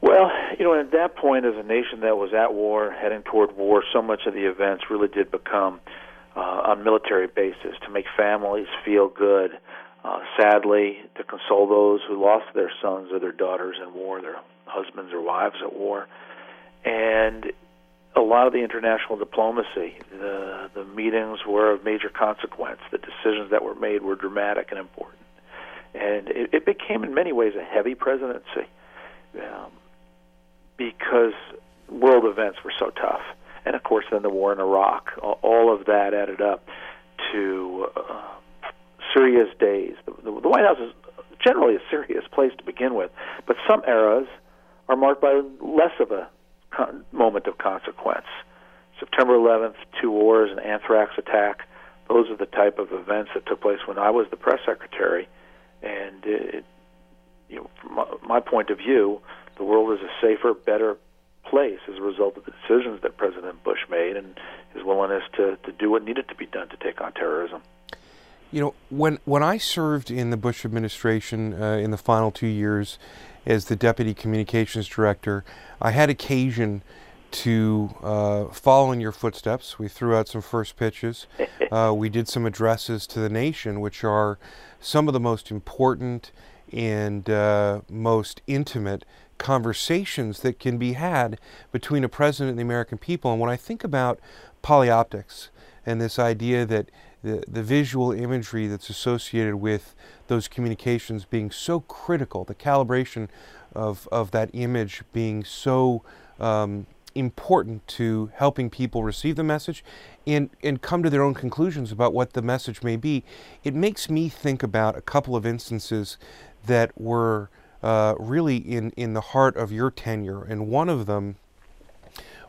[SPEAKER 5] Well, you know, at that point, as a nation that was at war, heading toward war, so much of the events really did become uh, on military basis to make families feel good. Uh, sadly, to console those who lost their sons or their daughters in war, their husbands or wives at war and a lot of the international diplomacy, the the meetings were of major consequence. The decisions that were made were dramatic and important, and it, it became in many ways a heavy presidency um, because world events were so tough, and of course then the war in Iraq. All of that added up to uh, serious days. The, the, White House is generally a serious place to begin with, but some eras are marked by less of a moment of consequence. September 11th, two wars, an anthrax attack. Those are the type of events that took place when I was the press secretary, and it, you know, from my, my point of view, the world is a safer, better place as a result of the decisions that President Bush made and his willingness to, to do what needed to be done to take on terrorism.
[SPEAKER 2] You know, when when I served in the Bush administration uh, in the final two years as the deputy communications director, I had occasion to uh, follow in your footsteps. We threw out some first pitches. Uh, we did some addresses to the nation, which are some of the most important and uh, most intimate conversations that can be had between a president and the American people. And when I think about polioptics and this idea that the, the visual imagery that's associated with those communications being so critical, the calibration of, of that image being so um, important to helping people receive the message and, and come to their own conclusions about what the message may be, it makes me think about a couple of instances that were uh, really in, in the heart of your tenure. And one of them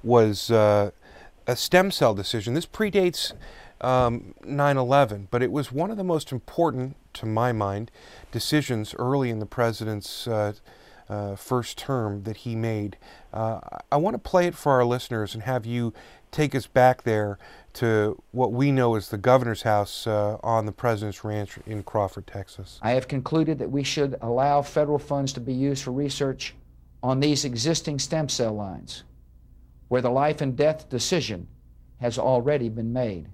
[SPEAKER 2] was uh, a stem cell decision. This predates um, 9 11, but it was one of the most important, to my mind, decisions early in the president's uh, uh, first term that he made. Uh, I want to play it for our listeners and have you take us back there to what we know as the governor's house uh, on the president's ranch in Crawford, Texas.
[SPEAKER 8] I have concluded that we should allow federal funds to be used for research on these existing stem cell lines, where the life and death decision has already been made.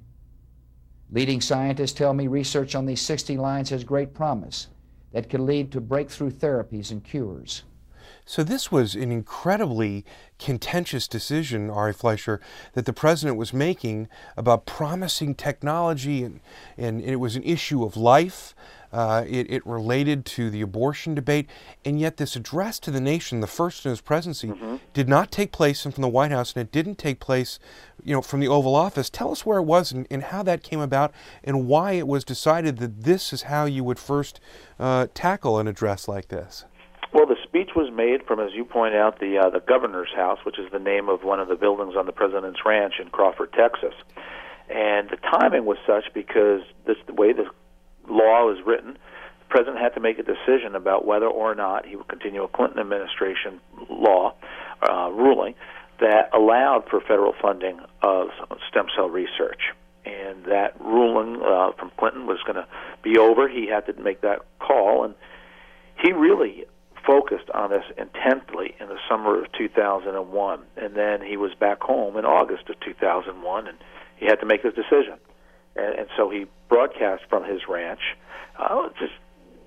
[SPEAKER 8] Leading scientists tell me research on these 60 lines has great promise that could lead to breakthrough therapies and cures.
[SPEAKER 2] So this was an incredibly contentious decision, Ari Fleischer, that the president was making about promising technology, and, and it was an issue of life. Uh, it, it, related to the abortion debate, and yet this address to the nation, the first in his presidency, mm-hmm. did not take place from the White House, and it didn't take place, you know, from the Oval Office. Tell us where it was and, and how that came about, and why it was decided that this is how you would first uh, tackle an address like this.
[SPEAKER 5] Well, the speech was made from, as you point out, the uh, the governor's house, which is the name of one of the buildings on the president's ranch in Crawford, Texas. And the timing was such because this the way the law is written, the president had to make a decision about whether or not he would continue a Clinton administration law uh, ruling that allowed for federal funding of stem cell research. And that ruling uh, from Clinton was going to be over. He had to make that call, and he really focused on this intently in the summer of 2001, and then he was back home in August of 2001, and he had to make his decision. And, and so he broadcast from his ranch. Uh, just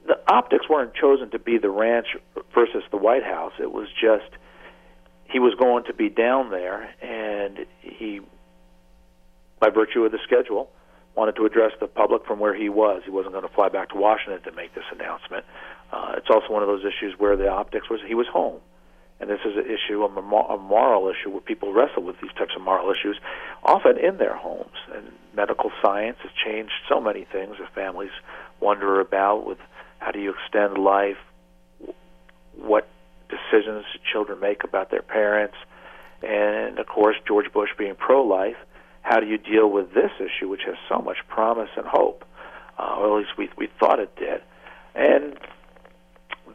[SPEAKER 5] the optics weren't chosen to be the ranch versus the White House. It was just he was going to be down there, and he, by virtue of the schedule, wanted to address the public from where he was. He wasn't going to fly back to Washington to make this announcement. Uh, it's also one of those issues where the optics was he was home, and this is an issue, a, moral issue, where people wrestle with these types of moral issues, often in their homes. And medical science has changed so many things that families wonder about with how do you extend life, what decisions children make about their parents, and of course George Bush being pro-life. How do you deal with this issue, which has so much promise and hope, uh, or at least we we thought it did, and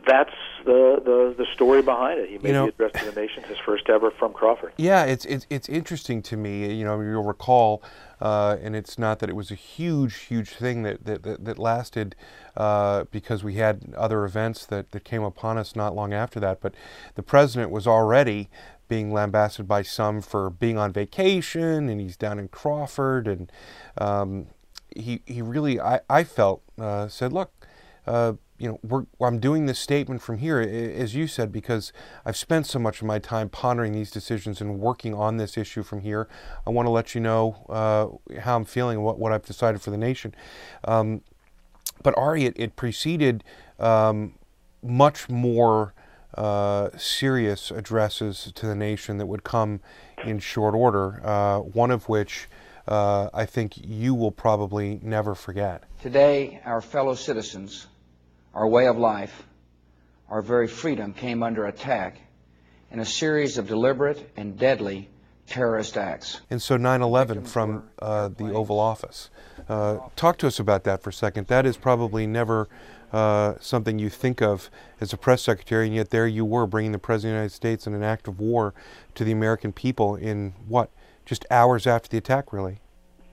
[SPEAKER 5] that's the, the, the story behind it. He made you know, the address to the nation, his first ever from Crawford.
[SPEAKER 2] Yeah, it's it's it's interesting to me. You know, you'll recall, uh, and it's not that it was a huge, huge thing that that, that, that lasted uh, because we had other events that, that came upon us not long after that. But the president was already being lambasted by some for being on vacation, and he's down in Crawford, and um, he he really I I felt uh, said, look. Uh, you know, I'm doing this statement from here, as you said, because I've spent so much of my time pondering these decisions and working on this issue from here. I want to let you know uh, how I'm feeling and what, what I've decided for the nation. Um, but Ari, it, it preceded um, much more uh, serious addresses to the nation that would come in short order, uh, one of which uh, I think you will probably never forget.
[SPEAKER 8] Today, our fellow citizens our way of life, our very freedom came under attack in a series of deliberate and deadly
[SPEAKER 9] terrorist acts.
[SPEAKER 2] And so 9 11 from uh, the Oval Office. Uh, talk to us about that for a second. That is probably never uh, something you think of as a press secretary, and yet there you were bringing the President of the United States in an act of war to the American people in what? Just hours after the attack, really.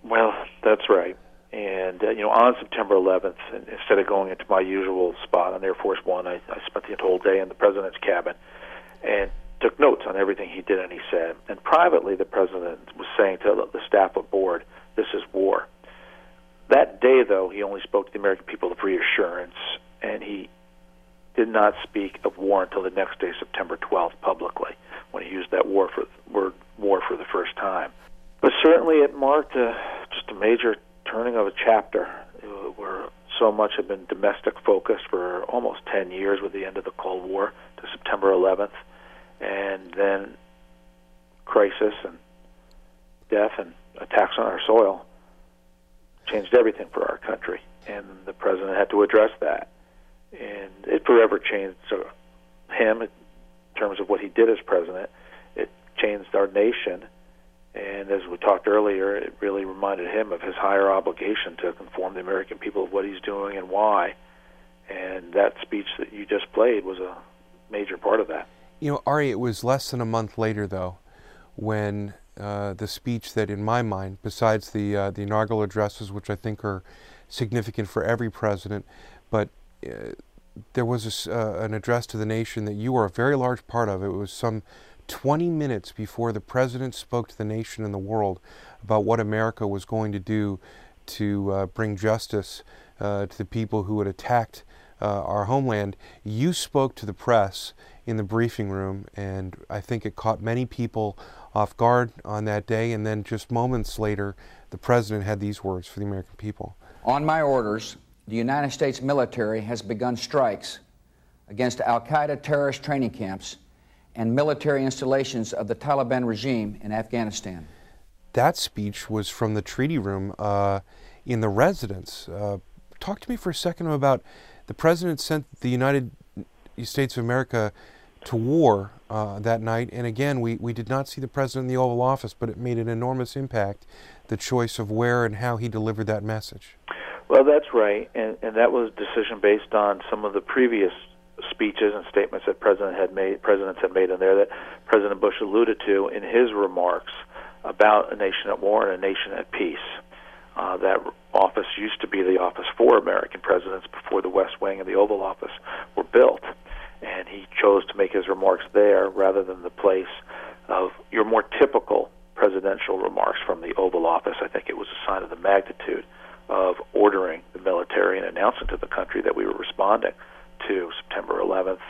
[SPEAKER 5] Well, that's right. And, uh, you know, on September 11th, instead of going into my usual spot on Air Force One, I, I spent the whole day in the President's cabin and took notes on everything he did and he said. And privately, the President was saying to the staff aboard, this is war. That day, though, he only spoke to the American people of reassurance, and he did not speak of war until the next day, September 12th, publicly, when he used that war for, word war for the first time. But certainly it marked a, just a major turning of a chapter uh, where so much had been domestic focused for almost 10 years with the end of the Cold War to September 11th, and then crisis and death and attacks on our soil changed everything for our country, and the president had to address that, and it forever changed him in terms of what he did as president. It changed our nation, and as we talked earlier, it really reminded him of his higher obligation to inform the American people of what he's doing and why. And that speech that you just played was a major part of that.
[SPEAKER 2] You know, Ari, it was less than a month later, though, when uh, the speech that, in my mind, besides the uh, the inaugural addresses, which I think are significant for every president, but uh, there was a, uh, an address to the nation that you were a very large part of. It was some 20 minutes before the president spoke to the nation and the world about what America was going to do to uh, bring justice to the people who had attacked our homeland. You spoke to the press in the briefing room, and I think it caught many people off guard on that day. And then just moments later, the president had these words for the American people.
[SPEAKER 9] On my orders, the United States military has begun strikes against Al Qaeda terrorist training camps and military installations of the Taliban regime in Afghanistan.
[SPEAKER 2] That speech was from the treaty room uh, in the residence. Uh, talk to me for a second about the president sent the United States of America to war uh, that night. And again, we, we did not see the president in the Oval Office, but it made an enormous impact, the choice of where and how he delivered that message.
[SPEAKER 5] Well, that's right. And, and that was a decision based on some of the previous speeches and statements that president had made, presidents had made in there that President Bush alluded to in his remarks about a nation at war and a nation at peace. Uh, that office used to be the office for American presidents before the West Wing and the Oval Office were built and he chose to make his remarks there rather than the place of your more typical presidential remarks from the Oval Office. I think it was a sign of the magnitude of ordering the military and announcing to the country that we were responding to September 11th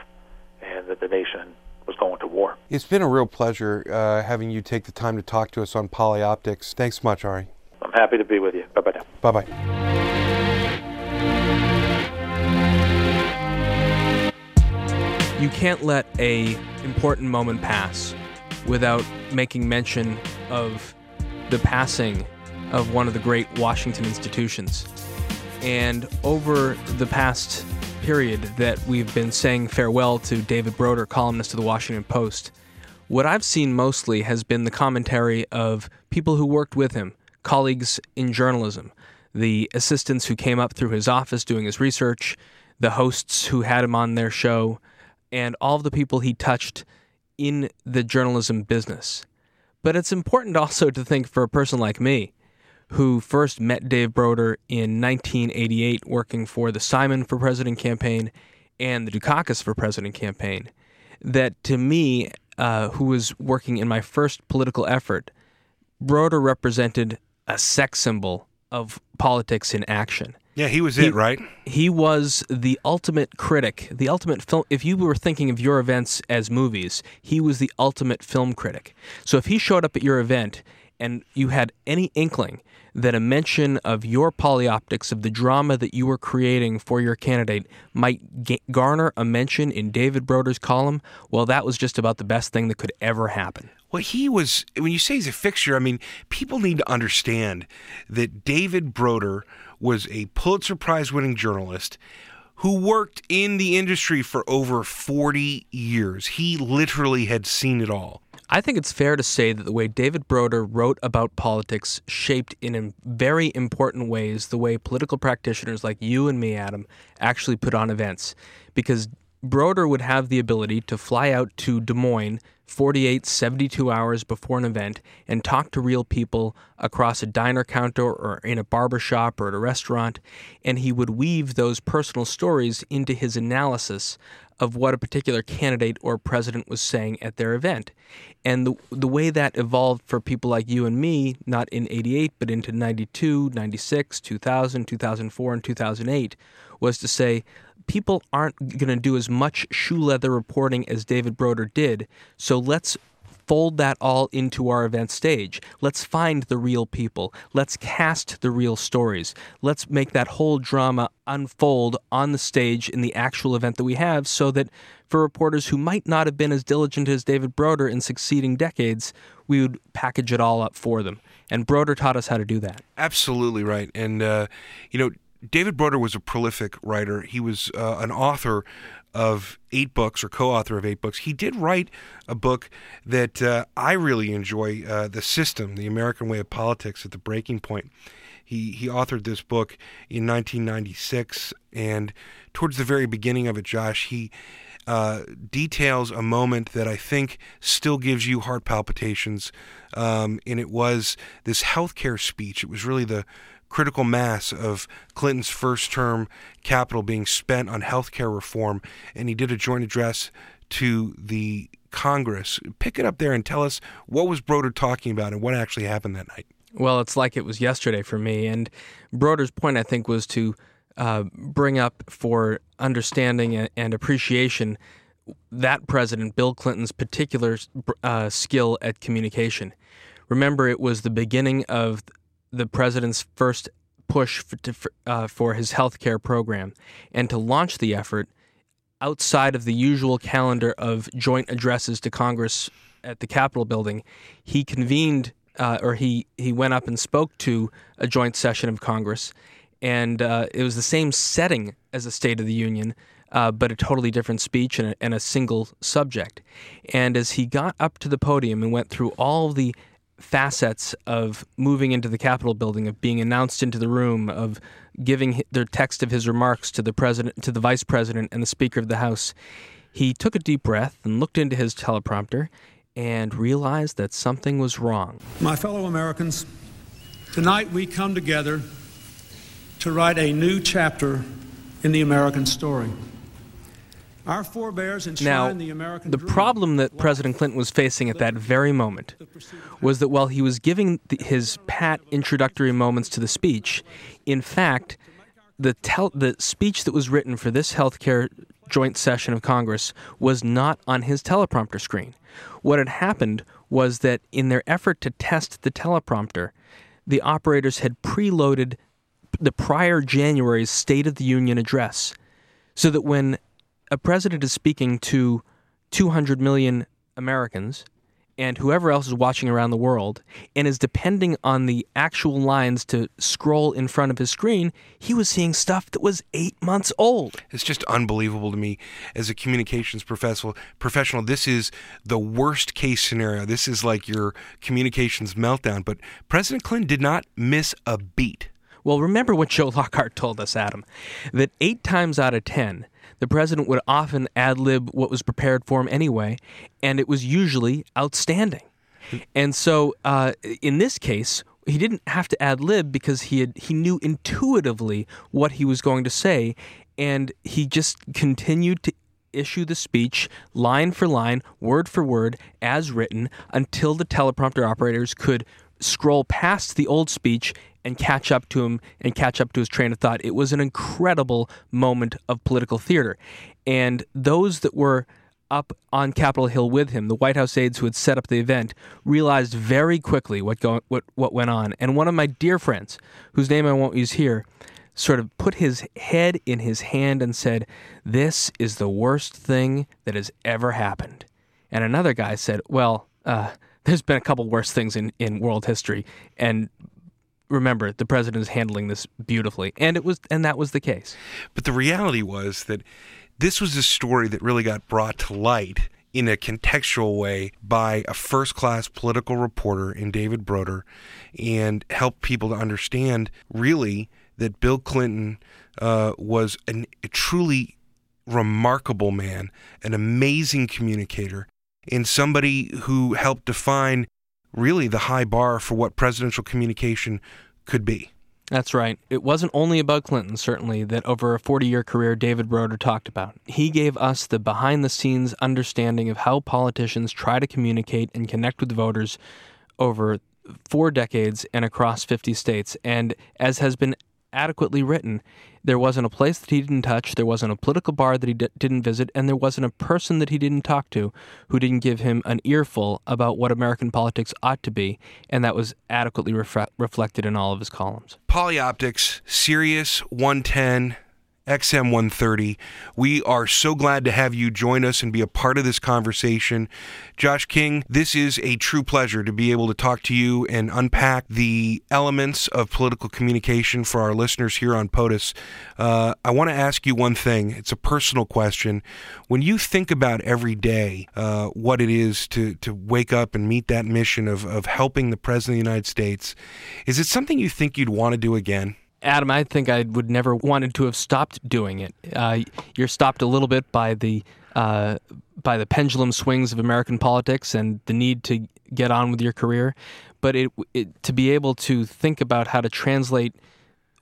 [SPEAKER 5] and that the nation was going to war.
[SPEAKER 2] It's been a real pleasure uh, having you take the time to talk to us on PoliOptics. Thanks much, Ari.
[SPEAKER 5] I'm happy to be with you. Bye bye now.
[SPEAKER 2] Bye bye.
[SPEAKER 3] you can't let a important moment pass without making mention of the passing of one of the great Washington institutions. And over the past period that we've been saying farewell to David Broder, columnist of the Washington Post, what I've seen mostly has been the commentary of people who worked with him, colleagues in journalism, the assistants who came up through his office doing his research, the hosts who had him on their show, and all of the people he touched in the journalism business. But it's important also to think for a person like me, who first met Dave Broder in 1988 working for the Simon for President campaign and the Dukakis for President campaign, that to me, uh, who was working in my first political effort, Broder represented a sex symbol of politics in action.
[SPEAKER 10] Yeah, he was he, it, right?
[SPEAKER 3] He was the ultimate critic, the ultimate film. If you were thinking of your events as movies, he was the ultimate film critic. So if he showed up at your event and you had any inkling that a mention of your polioptics, of the drama that you were creating for your candidate, might garner a mention in David Broder's column, well, that was just about the best thing that could ever happen.
[SPEAKER 10] Well, he was, when you say he's a fixture, I mean, people need to understand that David Broder was a Pulitzer Prize winning journalist who worked in the industry for over 40 years. He literally had seen it all.
[SPEAKER 3] I think it's fair to say that the way David Broder wrote about politics shaped in very important ways the way political practitioners like you and me, Adam, actually put on events. Because Broder would have the ability to fly out to Des Moines 48, 72 hours before an event and talk to real people across a diner counter or in a barber shop or at a restaurant, and he would weave those personal stories into his analysis of what a particular candidate or president was saying at their event. And the, the way that evolved for people like you and me, not in 88, but into 92, 96, 2000, 2004, and 2008, was to say, people aren't going to do as much shoe leather reporting as David Broder did. So let's fold that all into our event stage. Let's find the real people. Let's cast the real stories. Let's make that whole drama unfold on the stage in the actual event that we have so that for reporters who might not have been as diligent as David Broder in succeeding decades, we would package it all up for them. And Broder taught us how to do that.
[SPEAKER 2] Absolutely right. And, uh, you know, David Broder was a prolific writer. He was uh, an author of eight books or co-author of eight books. He did write a book that uh, I really enjoy, uh, "The System: The American Way of Politics at the Breaking Point." He he authored this book in 1996, and towards the very beginning of it, Josh, he uh, details a moment that I think still gives you heart palpitations. Um, and it was this healthcare speech. It was really the critical mass of Clinton's first term capital being spent on health care reform, and he did a joint address to the Congress. Pick it up there and tell us what was Broder talking about and what actually happened that night.
[SPEAKER 3] Well, it's like it was yesterday for me. And Broder's point, I think, was to uh, bring up for understanding and appreciation that president, Bill Clinton's particular uh, skill at communication. Remember, it was the beginning of the president's first push for, to, uh, for his health care program and to launch the effort outside of the usual calendar of joint addresses to Congress at the Capitol building, he convened uh, or he, he went up and spoke to a joint session of Congress. And uh, it was the same setting as a State of the Union, uh, but a totally different speech and a, and a single subject. And as he got up to the podium and went through all the facets of moving into the Capitol building, of being announced into the room, of giving the text of his remarks to the president, to the vice president, and the Speaker of the House. He took a deep breath and looked into his teleprompter and realized that something was wrong.
[SPEAKER 11] My fellow Americans, tonight we come together to write a new chapter in the American story. Our forebears
[SPEAKER 3] now,
[SPEAKER 11] the,
[SPEAKER 3] the problem that President Clinton was facing at that very moment was that while he was giving the, his pat introductory moments to the speech, in fact, the, tel- the speech that was written for this health care joint session of Congress was not on his teleprompter screen. What had happened was that in their effort to test the teleprompter, the operators had preloaded the prior January's State of the Union address so that when a president is speaking to 200 million Americans and whoever else is watching around the world and is depending on the actual lines to scroll in front of his screen, he was seeing stuff that was eight months old.
[SPEAKER 2] It's just unbelievable to me as a communications professional. Professional, this is the worst case scenario. This is like your communications meltdown. But President Clinton did not miss a beat.
[SPEAKER 3] Well, remember what Joe Lockhart told us, Adam, that eight times out of ten, the president would often ad lib what was prepared for him anyway, and it was usually outstanding. And so uh, in this case, he didn't have to ad lib because he had he knew intuitively what he was going to say, and he just continued to issue the speech line for line, word for word, as written, until the teleprompter operators could scroll past the old speech and catch up to him and catch up to his train of thought. It was an incredible moment of political theater. And those that were up on Capitol Hill with him, the White House aides who had set up the event, realized very quickly what go, what what went on. And one of my dear friends, whose name I won't use here, sort of put his head in his hand and said, "This is the worst thing that has ever happened." And another guy said, "Well, uh, there's been a couple worse things in, in world history, and remember the president is handling this beautifully. And it was and that was the case.
[SPEAKER 2] But the reality was that this was a story that really got brought to light in a contextual way by a first class political reporter in David Broder and helped people to understand really that Bill Clinton uh, was an, a truly remarkable man, an amazing communicator, and somebody who helped define really the high bar for what presidential communication could be.
[SPEAKER 3] That's right. It wasn't only about Clinton, certainly, that over a 40 year career David Broder talked about. He gave us the behind the scenes understanding of how politicians try to communicate and connect with voters over four decades and across 50 states. And as has been adequately written. There wasn't a place that he didn't touch, there wasn't a political bar that he d- didn't visit, and there wasn't a person that he didn't talk to who didn't give him an earful about what American politics ought to be, and that was adequately reflected in all of his columns.
[SPEAKER 2] Polioptics, Sirius 110 XM130. We are so glad to have you join us and be a part of this conversation. Josh King, this is a true pleasure to be able to talk to you and unpack the elements of political communication for our listeners here on POTUS. Uh, I want to ask you one thing. It's a personal question. When you think about every day uh, what it is to, to wake up and meet that mission of, of helping the President of the United States, is it something you think you'd want to do again?
[SPEAKER 3] Adam, I think I would never wanted to have stopped doing it. Uh, you're stopped a little bit by the uh, by the pendulum swings of American politics and the need to get on with your career, but it, it to be able to think about how to translate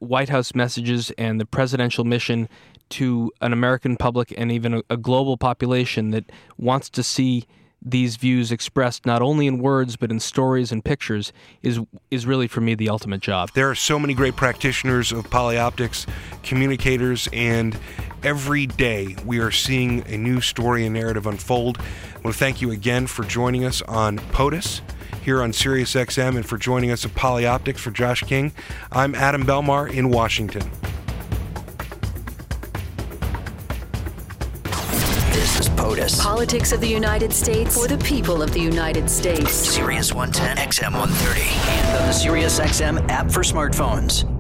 [SPEAKER 3] White House messages and the presidential mission to an American public and even a, a global population that wants to see these views expressed not only in words but in stories and pictures is is really for me the ultimate job.
[SPEAKER 2] There are so many great practitioners of polioptics, communicators, and every day we are seeing a new story and narrative unfold. I want to thank you again for joining us on POTUS here on SiriusXM and for joining us at Polioptics for Josh King. I'm Adam Belmar in Washington.
[SPEAKER 1] POTUS.
[SPEAKER 12] Politics of the United States for the people of the United States.
[SPEAKER 1] Sirius 110 XM 130 and on the Sirius XM app for smartphones.